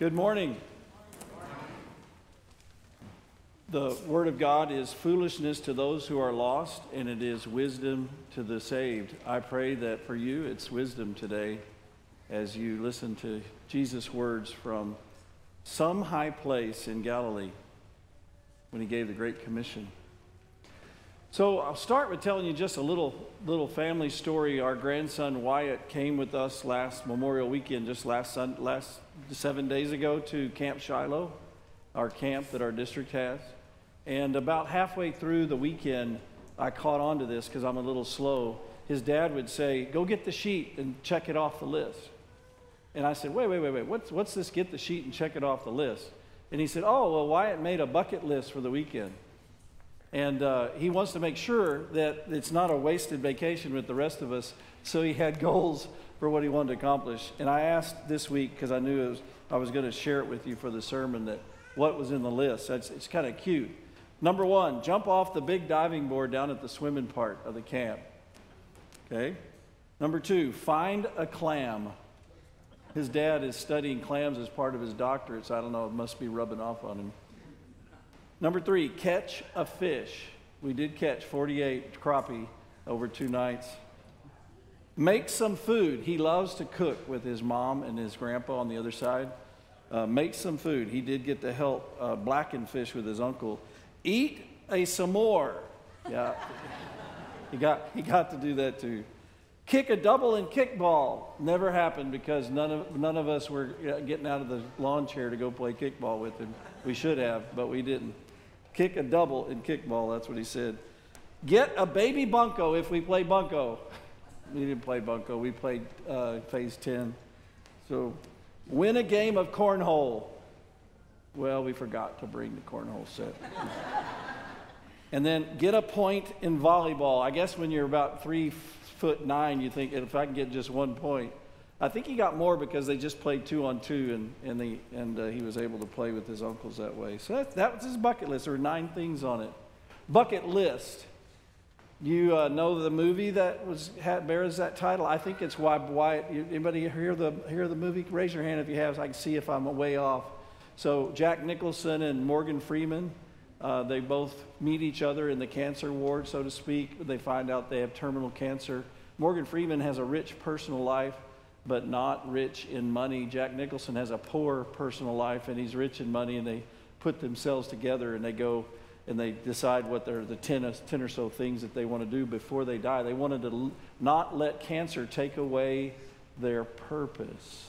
Good morning. The Word of God is foolishness to those who are lost, and it is wisdom to the saved. I pray that for you it's wisdom today as you listen to Jesus' words from some high place in Galilee when he gave the Great Commission. So I'll start with telling you just a little little family story. Our grandson Wyatt came with us last Memorial Weekend, just last sun, last seven days ago, to Camp Shiloh, our camp that our district has. And about halfway through the weekend, I caught on to this because I'm a little slow. His dad would say, "Go get the sheet and check it off the list." And I said, "Wait, wait, wait, wait. What's what's this? Get the sheet and check it off the list." And he said, "Oh, well, Wyatt made a bucket list for the weekend." And uh, he wants to make sure that it's not a wasted vacation with the rest of us. So he had goals for what he wanted to accomplish. And I asked this week, because I knew was, I was going to share it with you for the sermon, that what was in the list. It's, it's kind of cute. Number one, jump off the big diving board down at the swimming part of the camp. Okay? Number two, find a clam. His dad is studying clams as part of his doctorate, so I don't know, it must be rubbing off on him. Number three, catch a fish. We did catch 48 crappie over two nights. Make some food. He loves to cook with his mom and his grandpa on the other side. Uh, make some food. He did get to help uh, blacken fish with his uncle. Eat a s'more. Yeah, he got he got to do that too. Kick a double in kickball. Never happened because none of none of us were uh, getting out of the lawn chair to go play kickball with him. We should have, but we didn't kick a double in kickball. That's what he said. Get a baby bunco if we play bunco. We didn't play bunco. We played uh, phase 10. So win a game of cornhole. Well, we forgot to bring the cornhole set. and then get a point in volleyball. I guess when you're about three foot nine, you think if I can get just one point. I think he got more because they just played two on two, and and, the, and uh, he was able to play with his uncles that way. So that, that was his bucket list. There were nine things on it. Bucket list. You uh, know the movie that was had, bears that title? I think it's Why Wyatt. Anybody hear the hear the movie? Raise your hand if you have, so I can see if I'm way off. So Jack Nicholson and Morgan Freeman. Uh, they both meet each other in the cancer ward, so to speak. They find out they have terminal cancer. Morgan Freeman has a rich personal life but not rich in money. Jack Nicholson has a poor personal life and he's rich in money, and they put themselves together and they go and they decide what they're the 10, 10 or so things that they want to do before they die. They wanted to not let cancer take away their purpose.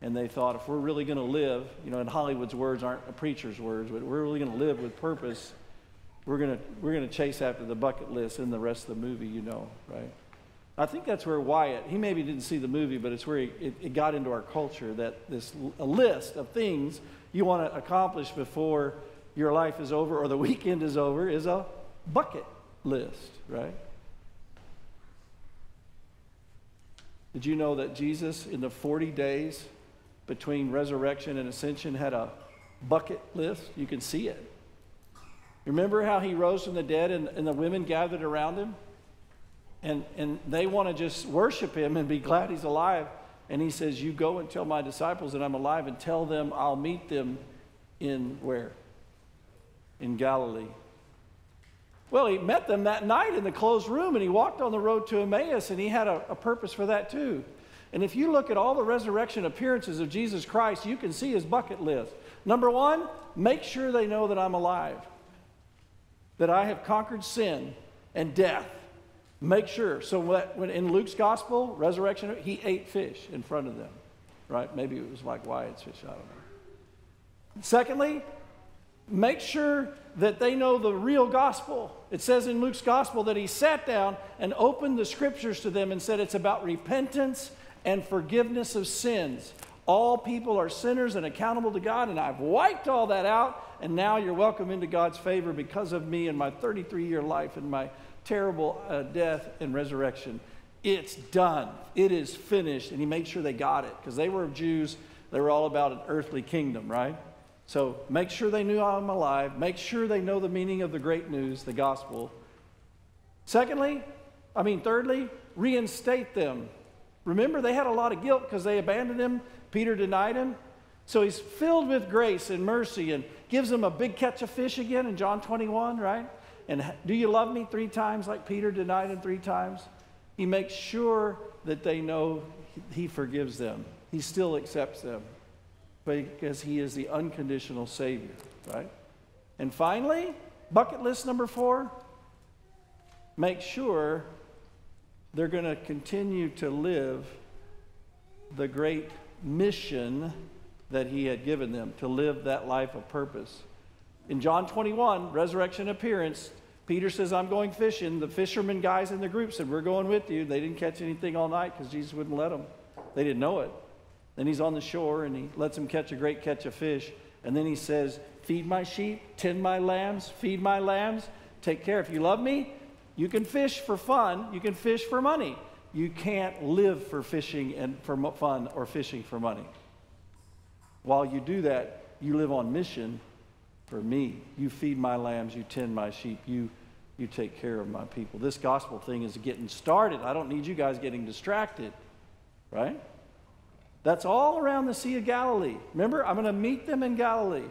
And they thought, if we're really going to live, you know, and Hollywood's words aren't a preacher's words, but we're really going to live with purpose, we're going to, we're going to chase after the bucket list in the rest of the movie, you know, right? I think that's where Wyatt, he maybe didn't see the movie, but it's where he, it, it got into our culture that this a list of things you want to accomplish before your life is over or the weekend is over is a bucket list, right? Did you know that Jesus, in the 40 days between resurrection and ascension, had a bucket list? You can see it. Remember how he rose from the dead and, and the women gathered around him? And, and they want to just worship him and be glad he's alive. And he says, You go and tell my disciples that I'm alive and tell them I'll meet them in where? In Galilee. Well, he met them that night in the closed room and he walked on the road to Emmaus and he had a, a purpose for that too. And if you look at all the resurrection appearances of Jesus Christ, you can see his bucket list. Number one, make sure they know that I'm alive, that I have conquered sin and death Make sure. So when in Luke's gospel, resurrection, he ate fish in front of them, right? Maybe it was like Wyatt's fish. I don't know. Secondly, make sure that they know the real gospel. It says in Luke's gospel that he sat down and opened the scriptures to them and said it's about repentance and forgiveness of sins. All people are sinners and accountable to God, and I've wiped all that out, and now you're welcome into God's favor because of me and my 33 year life and my terrible uh, death and resurrection. It's done. It is finished. And he made sure they got it because they were Jews. They were all about an earthly kingdom, right? So make sure they knew I'm alive. Make sure they know the meaning of the great news, the gospel. Secondly, I mean, thirdly, reinstate them. Remember, they had a lot of guilt because they abandoned him. Peter denied him. So he's filled with grace and mercy and gives them a big catch of fish again in John 21, right? And do you love me three times like Peter denied him three times? He makes sure that they know he forgives them. He still accepts them because he is the unconditional Savior, right? And finally, bucket list number four make sure they're going to continue to live the great mission that he had given them to live that life of purpose. In John 21, resurrection appearance, Peter says, I'm going fishing. The fishermen guys in the group said, We're going with you. They didn't catch anything all night because Jesus wouldn't let them. They didn't know it. Then he's on the shore and he lets them catch a great catch of fish. And then he says, Feed my sheep, tend my lambs, feed my lambs, take care. If you love me, you can fish for fun, you can fish for money. You can't live for fishing and for fun or fishing for money. While you do that, you live on mission for me. You feed my lambs, you tend my sheep, you, you take care of my people. This gospel thing is getting started. I don't need you guys getting distracted, right? That's all around the Sea of Galilee. Remember, I'm going to meet them in Galilee.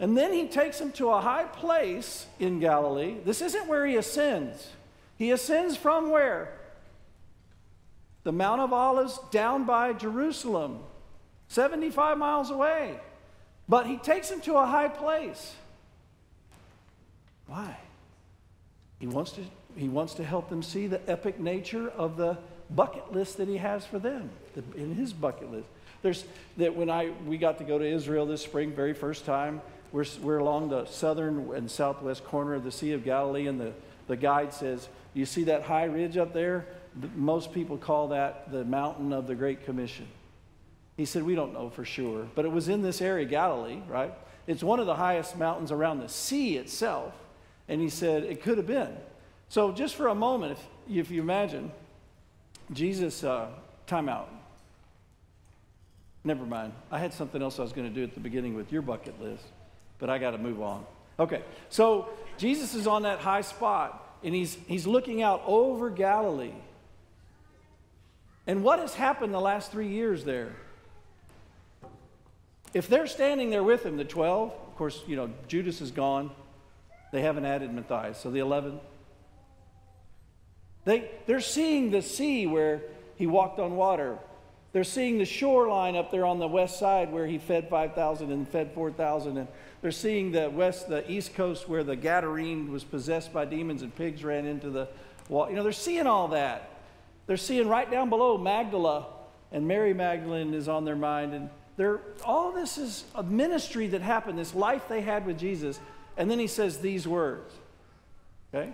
And then he takes them to a high place in Galilee. This isn't where he ascends. He ascends from where? The Mount of Olives down by Jerusalem. 75 miles away. But he takes him to a high place. Why? He wants to, he wants to help them see the epic nature of the bucket list that he has for them the, in his bucket list. There's that when I we got to go to Israel this spring, very first time. We're, we're along the southern and southwest corner of the Sea of Galilee, and the, the guide says, You see that high ridge up there? Most people call that the mountain of the Great Commission. He said, We don't know for sure, but it was in this area, Galilee, right? It's one of the highest mountains around the sea itself. And he said, It could have been. So, just for a moment, if, if you imagine, Jesus, uh, time out. Never mind. I had something else I was going to do at the beginning with your bucket list, but I got to move on. Okay, so Jesus is on that high spot, and he's, he's looking out over Galilee. And what has happened the last three years there? If they're standing there with him, the 12, of course, you know, Judas is gone. They haven't added Matthias. So the 11, they, they're seeing the sea where he walked on water. They're seeing the shoreline up there on the west side where he fed 5,000 and fed 4,000. And they're seeing the west, the east coast where the Gadarene was possessed by demons and pigs ran into the wall. You know, they're seeing all that. They're seeing right down below Magdala and Mary Magdalene is on their mind. And they're, all this is a ministry that happened, this life they had with Jesus. And then he says these words. Okay?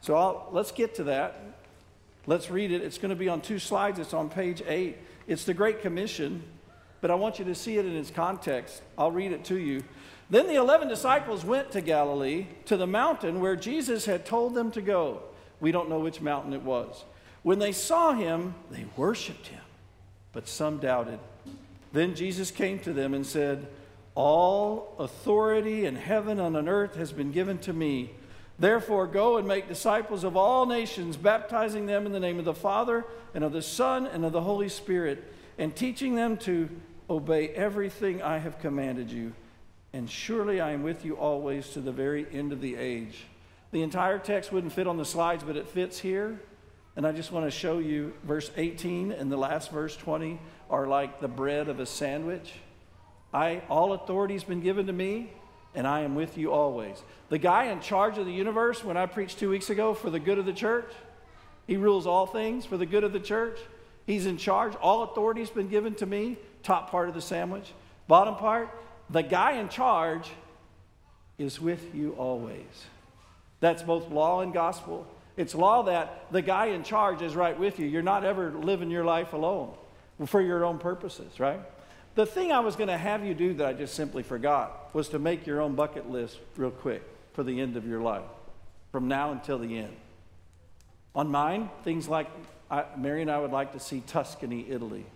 So I'll, let's get to that. Let's read it. It's going to be on two slides. It's on page eight. It's the Great Commission, but I want you to see it in its context. I'll read it to you. Then the eleven disciples went to Galilee, to the mountain where Jesus had told them to go. We don't know which mountain it was. When they saw him, they worshiped him, but some doubted. Then Jesus came to them and said, All authority in heaven and on earth has been given to me. Therefore, go and make disciples of all nations, baptizing them in the name of the Father, and of the Son, and of the Holy Spirit, and teaching them to obey everything I have commanded you. And surely I am with you always to the very end of the age. The entire text wouldn't fit on the slides, but it fits here. And I just want to show you verse 18 and the last verse 20 are like the bread of a sandwich. I, all authority has been given to me, and I am with you always. The guy in charge of the universe, when I preached two weeks ago for the good of the church, he rules all things for the good of the church. He's in charge. All authority has been given to me. Top part of the sandwich. Bottom part, the guy in charge is with you always. That's both law and gospel. It's law that the guy in charge is right with you. You're not ever living your life alone for your own purposes, right? The thing I was going to have you do that I just simply forgot was to make your own bucket list real quick for the end of your life, from now until the end. On mine, things like I, Mary and I would like to see Tuscany, Italy.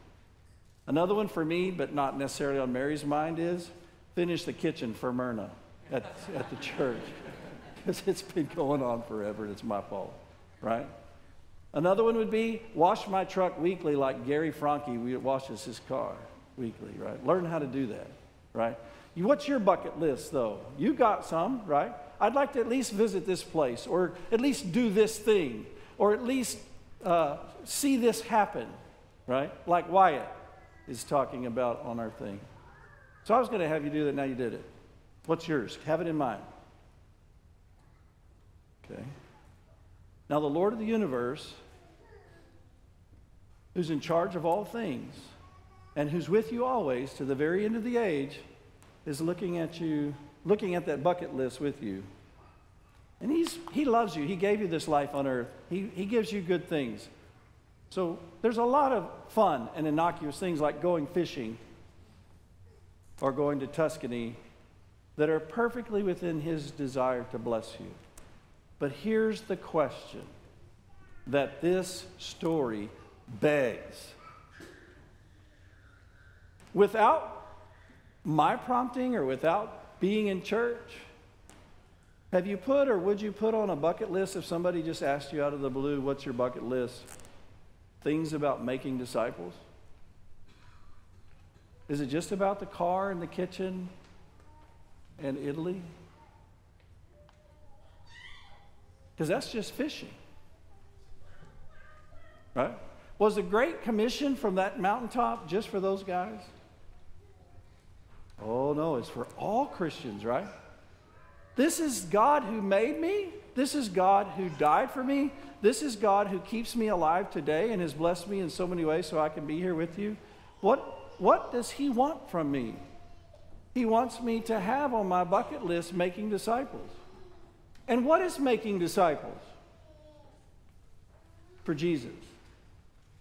Another one for me, but not necessarily on Mary's mind, is finish the kitchen for Myrna at, at the church. Because it's been going on forever and it's my fault, right? Another one would be wash my truck weekly like Gary Franke washes his car. weekly, right? Learn how to do that, right? What's your bucket list, though? You got some, right? I'd like to at least visit this place, or at least do this thing, or at least uh, see this happen, right? Like Wyatt is talking about on our thing. So I was going to have you do that, now you did it. What's yours? Have it in mind. Okay. Now, the Lord of the universe, who's in charge of all things, and who's with you always to the very end of the age, is looking at you, looking at that bucket list with you. And he's, he loves you. He gave you this life on earth, he, he gives you good things. So there's a lot of fun and innocuous things like going fishing or going to Tuscany that are perfectly within his desire to bless you. But here's the question that this story begs. Without my prompting or without being in church, have you put or would you put on a bucket list if somebody just asked you out of the blue, what's your bucket list? Things about making disciples? Is it just about the car and the kitchen and Italy? Because that's just fishing. Right? Was the Great Commission from that mountaintop just for those guys? Oh, no, it's for all Christians, right? This is God who made me. This is God who died for me. This is God who keeps me alive today and has blessed me in so many ways so I can be here with you. What, what does He want from me? He wants me to have on my bucket list making disciples. And what is making disciples? For Jesus.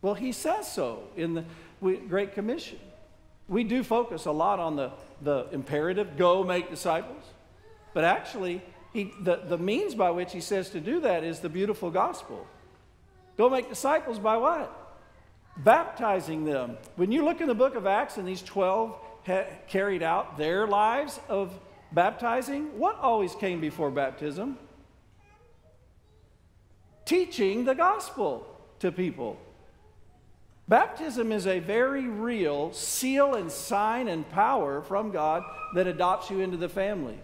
Well, He says so in the Great Commission. We do focus a lot on the, the imperative go make disciples. But actually, he, the, the means by which he says to do that is the beautiful gospel. Go make disciples by what? Baptizing them. When you look in the book of Acts and these 12 ha- carried out their lives of baptizing, what always came before baptism? Teaching the gospel to people. Baptism is a very real seal and sign and power from God that adopts you into the family.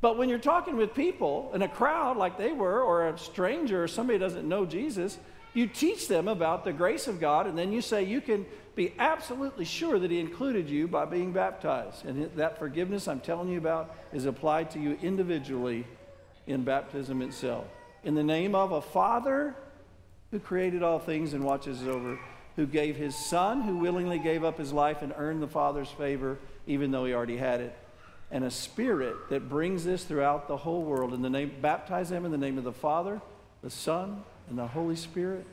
But when you're talking with people in a crowd like they were, or a stranger, or somebody doesn't know Jesus, you teach them about the grace of God, and then you say you can be absolutely sure that He included you by being baptized. And that forgiveness I'm telling you about is applied to you individually in baptism itself. In the name of a Father who created all things and watches over, who gave His Son, who willingly gave up His life and earned the Father's favor, even though He already had it and a spirit that brings this throughout the whole world. In the name, baptize them in the name of the Father, the Son, and the Holy Spirit.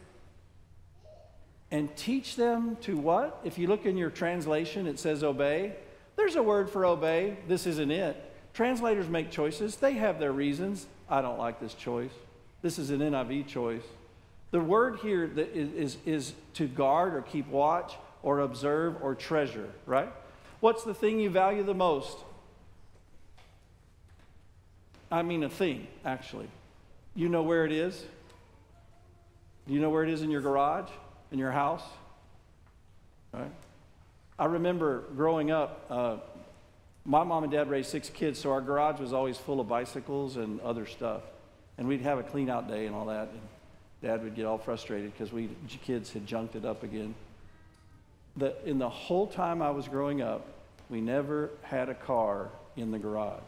And teach them to what? If you look in your translation, it says obey. There's a word for obey. This isn't it. Translators make choices, they have their reasons. I don't like this choice. This is an NIV choice. The word here that is, is, is to guard or keep watch or observe or treasure, right? What's the thing you value the most? I mean a thing, actually. You know where it is? Do you know where it is in your garage, in your house? Right? I remember growing up, uh, my mom and dad raised six kids, so our garage was always full of bicycles and other stuff. And we'd have a clean out day and all that. And dad would get all frustrated because we kids had junked it up again. The, in the whole time I was growing up, we never had a car in the garage.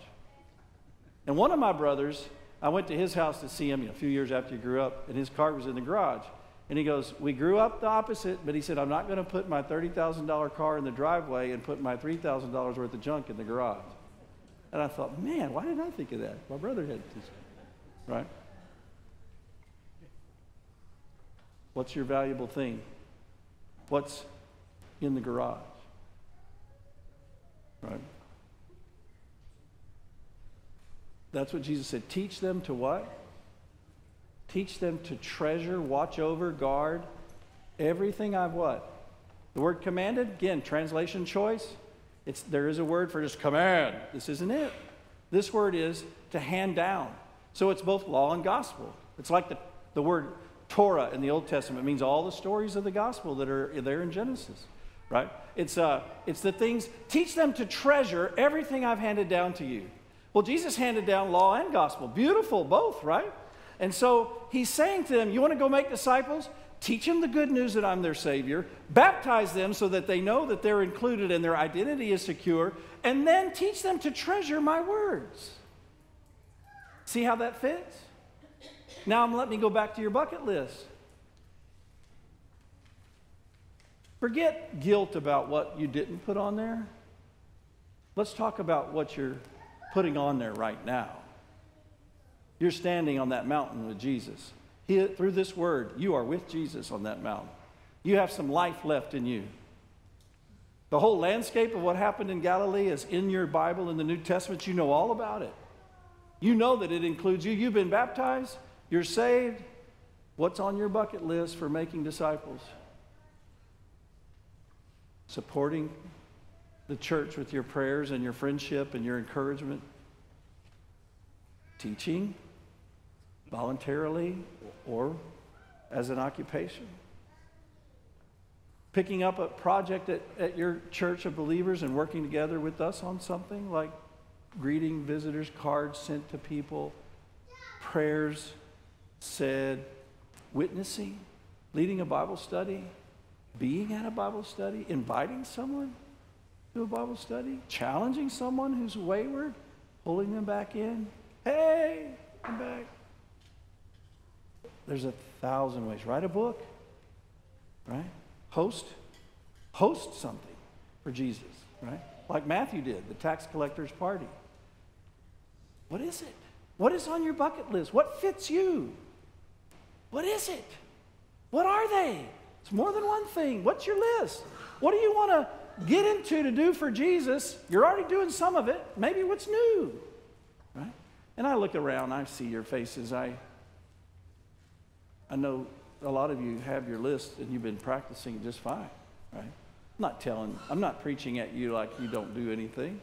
And one of my brothers, I went to his house to see him you know, a few years after he grew up, and his car was in the garage. And he goes, We grew up the opposite, but he said, I'm not going to put my $30,000 car in the driveway and put my $3,000 worth of junk in the garage. And I thought, man, why didn't I think of that? My brother had this. Right? What's your valuable thing? What's in the garage? Right? That's what Jesus said. Teach them to what? Teach them to treasure, watch over, guard everything I've what? The word commanded, again, translation choice. It's, there is a word for just command. This isn't it. This word is to hand down. So it's both law and gospel. It's like the, the word Torah in the Old Testament it means all the stories of the gospel that are there in Genesis. right? It's, uh, it's the things, teach them to treasure everything I've handed down to you. Well, Jesus handed down law and gospel. Beautiful, both, right? And so he's saying to them, You want to go make disciples? Teach them the good news that I'm their Savior. Baptize them so that they know that they're included and their identity is secure. And then teach them to treasure my words. See how that fits? Now, um, let me go back to your bucket list. Forget guilt about what you didn't put on there. Let's talk about what you're putting on there right now. You're standing on that mountain with Jesus. He, through this word, you are with Jesus on that mountain. You have some life left in you. The whole landscape of what happened in Galilee is in your Bible in the New Testament. You know all about it. You know that it includes you. You've been baptized, you're saved. What's on your bucket list for making disciples? supporting the church with your prayers and your friendship and your encouragement, teaching voluntarily or as an occupation, picking up a project at, at your church of believers and working together with us on something like greeting visitors, cards sent to people, prayers said, witnessing, leading a Bible study being at a Bible study, inviting someone to a Bible study, challenging someone who's wayward, pulling them back in. Hey, I'm back. There's a thousand ways. Write a book, right? Host, host something for Jesus, right? Like Matthew did, the tax collector's party. What is it? What is on your bucket list? What fits you? What is it? What are they? It's more than one thing. What's your list? What do you want to get into to do for Jesus? You're already doing some of it. Maybe what's new, right? And I look around, I see your faces. I, I know a lot of you have your list and you've been practicing just fine, right? I'm not telling, I'm not preaching at you like you don't do anything.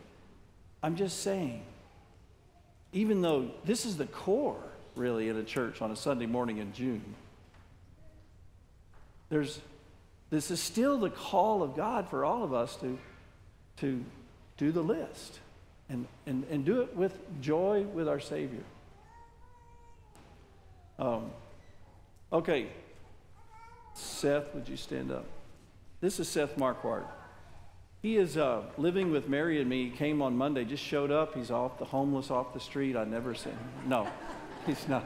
I'm just saying, even though this is the core, really, in a church on a Sunday morning in June there's, this is still the call of God for all of us to, to do the list and, and, and do it with joy with our Savior. Um, okay, Seth, would you stand up? This is Seth Marquardt. He is uh, living with Mary and me. He came on Monday, just showed up. He's off the homeless off the street. I never seen him. No, he's not.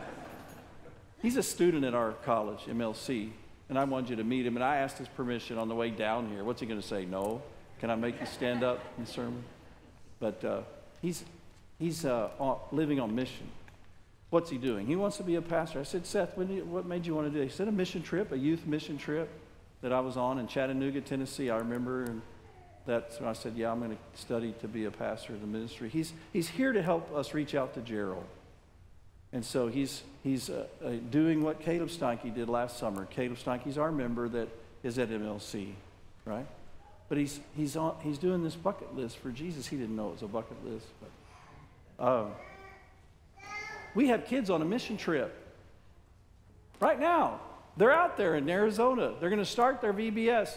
He's a student at our college, MLC and I wanted you to meet him. And I asked his permission on the way down here. What's he going to say? No. Can I make you stand up in sermon? But uh, he's, he's uh, living on mission. What's he doing? He wants to be a pastor. I said, Seth, you, what made you want to do? That? He said, a mission trip, a youth mission trip that I was on in Chattanooga, Tennessee. I remember, and that's when I said, yeah, I'm going to study to be a pastor of the ministry. He's, he's here to help us reach out to Gerald. And so he's, he's uh, uh, doing what Caleb Steinke did last summer. Caleb Steinke's our member that is at MLC, right? But he's, he's, on, he's doing this bucket list for Jesus. He didn't know it was a bucket list. But, uh, we have kids on a mission trip right now. They're out there in Arizona. They're going to start their VBS.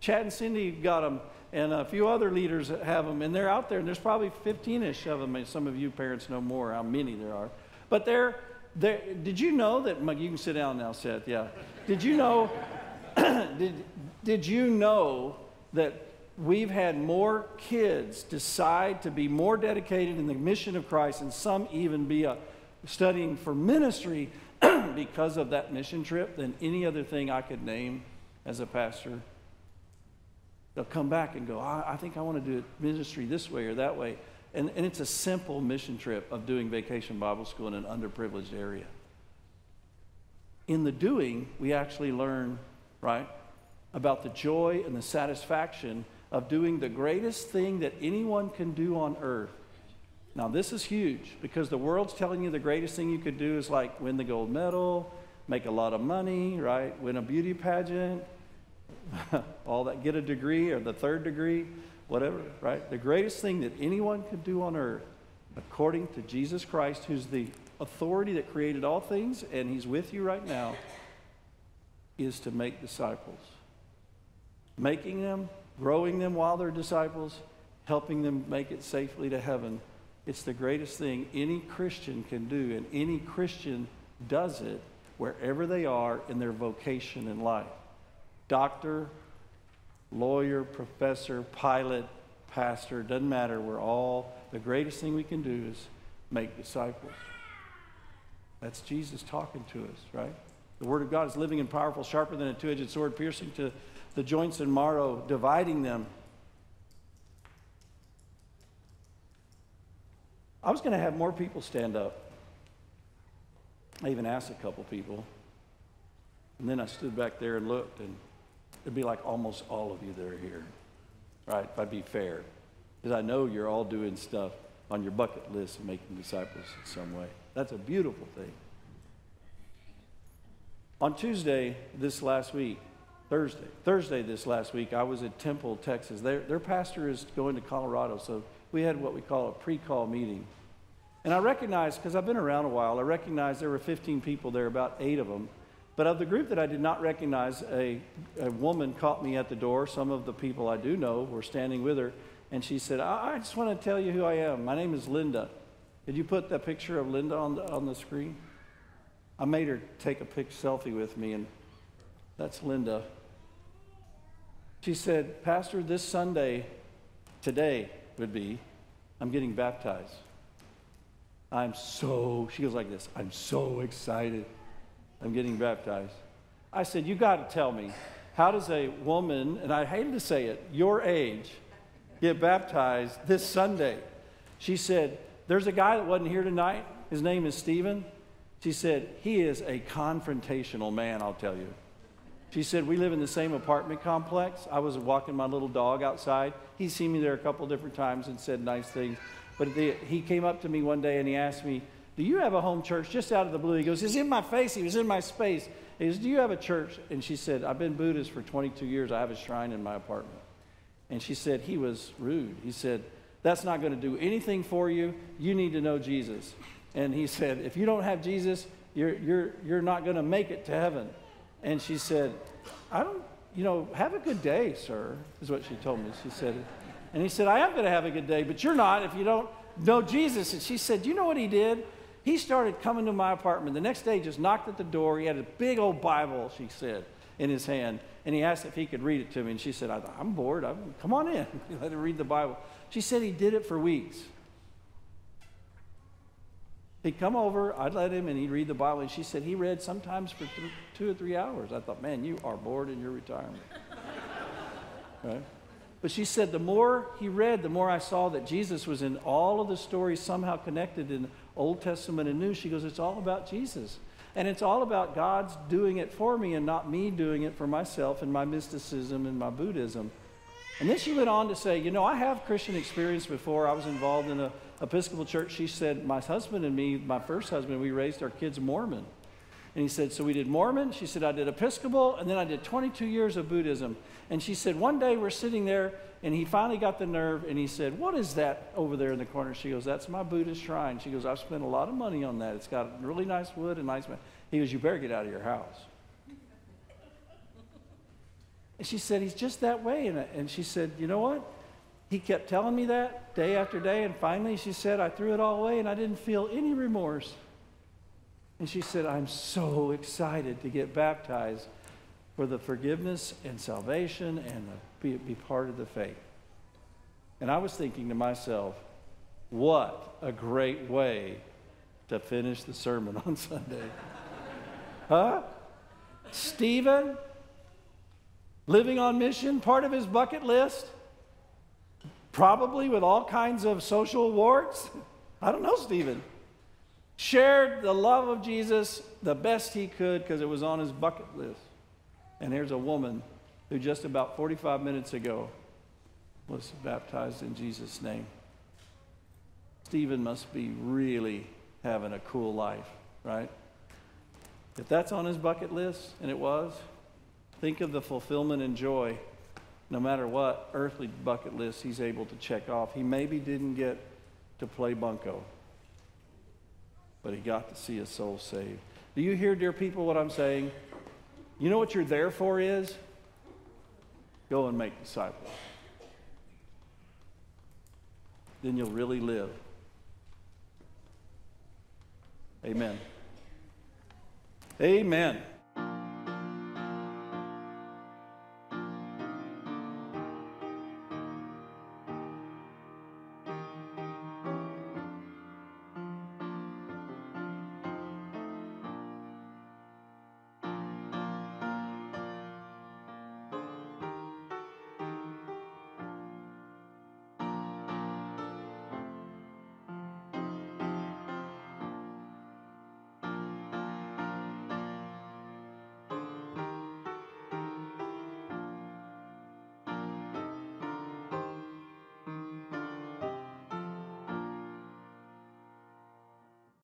Chad and Cindy got them, and a few other leaders have them, and they're out there, and there's probably 15 ish of them. some of you parents know more how many there are. But there, there did you know that, you can sit down now, Seth, yeah. Did you know, did, did you know that we've had more kids decide to be more dedicated in the mission of Christ and some even be a, studying for ministry because of that mission trip than any other thing I could name as a pastor? They'll come back and go, I, I think I want to do ministry this way or that way. And, and it's a simple mission trip of doing vacation Bible school in an underprivileged area. In the doing, we actually learn, right, about the joy and the satisfaction of doing the greatest thing that anyone can do on earth. Now, this is huge because the world's telling you the greatest thing you could do is like win the gold medal, make a lot of money, right? Win a beauty pageant, all that, get a degree or the third degree whatever, right? The greatest thing that anyone could do on earth, according to Jesus Christ, who's the authority that created all things, and he's with you right now, is to make disciples. Making them growing them while they're disciples, helping them make it safely to heaven. It's the greatest thing any Christian can do, and any Christian does it wherever they are in their vocation in life. Doctor, lawyer, professor, pilot, pastor, doesn't matter. We're all, the greatest thing we can do is make disciples. That's Jesus talking to us, right? The Word of God is living and powerful, sharper than a two edged sword, piercing to the joints and marrow, dividing them. I was going to have more people stand up. I even asked a couple people. And then I stood back there and looked, and it'd be like almost all of you that are here, right? If I'd be fair. Because I know you're all doing stuff on your bucket list of making disciples in some way. That's a beautiful thing. On Tuesday this last week, Thursday, Thursday this last week, I was at Temple, Texas. Their, their pastor is going to Colorado, so we had what we call a pre call meeting. And I recognized, because I've been around a while, I recognized there were 15 people there, about eight of them. But of the group that I did not recognize, a, a woman caught me at the door. Some of the people I do know were standing with her. And she said, I, I just want to tell you who I am. My name is Linda. Did you put that picture of Linda on the, on the screen? I made her take a pic selfie with me, and that's Linda. She said, Pastor, this Sunday, today would be, I'm getting baptized. I'm so, she goes like this, I'm so excited. I'm getting baptized. I said, You got to tell me, how does a woman, and I hated to say it, your age, get baptized this Sunday? She said, There's a guy that wasn't here tonight. His name is Stephen. She said, He is a confrontational man, I'll tell you. She said, We live in the same apartment complex. I was walking my little dog outside. He's seen me there a couple different times and said nice things. But the, he came up to me one day and he asked me, Do you have a home church? Just out of the blue. He goes, He's in my face. He was in my space. He goes, Do you have a church? And she said, I've been Buddhist for 22 years. I have a shrine in my apartment. And she said, He was rude. He said, That's not going to do anything for you. You need to know Jesus. And he said, If you don't have Jesus, you're, you're, you're not going to make it to heaven. And she said, I don't, you know, have a good day, sir, is what she told me. She said, and he said, I am going to have a good day, but you're not if you don't know Jesus. And she said, You know what he did? He started coming to my apartment. The next day, just knocked at the door. He had a big old Bible, she said, in his hand. And he asked if he could read it to me. And she said, I'm bored. I'm, come on in. Let him read the Bible. She said he did it for weeks. He'd come over, I'd let him, and he'd read the Bible. And she said he read sometimes for th- two or three hours. I thought, man, you are bored in your retirement. right? But she said the more he read, the more I saw that Jesus was in all of the stories somehow connected in Old Testament and New. She goes, it's all about Jesus. And it's all about God's doing it for me and not me doing it for myself and my mysticism and my Buddhism. And then she went on to say, you know, I have Christian experience before. I was involved in a Episcopal church, she said, My husband and me, my first husband, we raised our kids Mormon. And he said, So we did Mormon. She said, I did Episcopal, and then I did 22 years of Buddhism. And she said, One day we're sitting there, and he finally got the nerve, and he said, What is that over there in the corner? She goes, That's my Buddhist shrine. She goes, I've spent a lot of money on that. It's got really nice wood and nice. Man. He goes, You better get out of your house. And she said, He's just that way. And, and she said, You know what? He kept telling me that day after day, and finally she said, I threw it all away and I didn't feel any remorse. And she said, I'm so excited to get baptized for the forgiveness and salvation and be, be part of the faith. And I was thinking to myself, what a great way to finish the sermon on Sunday. huh? Stephen, living on mission, part of his bucket list probably with all kinds of social warts. I don't know, Stephen. Shared the love of Jesus the best he could because it was on his bucket list. And here's a woman who just about 45 minutes ago was baptized in Jesus' name. Stephen must be really having a cool life, right? If that's on his bucket list, and it was, think of the fulfillment and joy no matter what earthly bucket list he's able to check off. He maybe didn't get to play bunco, but he got to see a soul saved. Do you hear, dear people, what I'm saying? You know what you're there for is? Go and make disciples. Then you'll really live. Amen. Amen.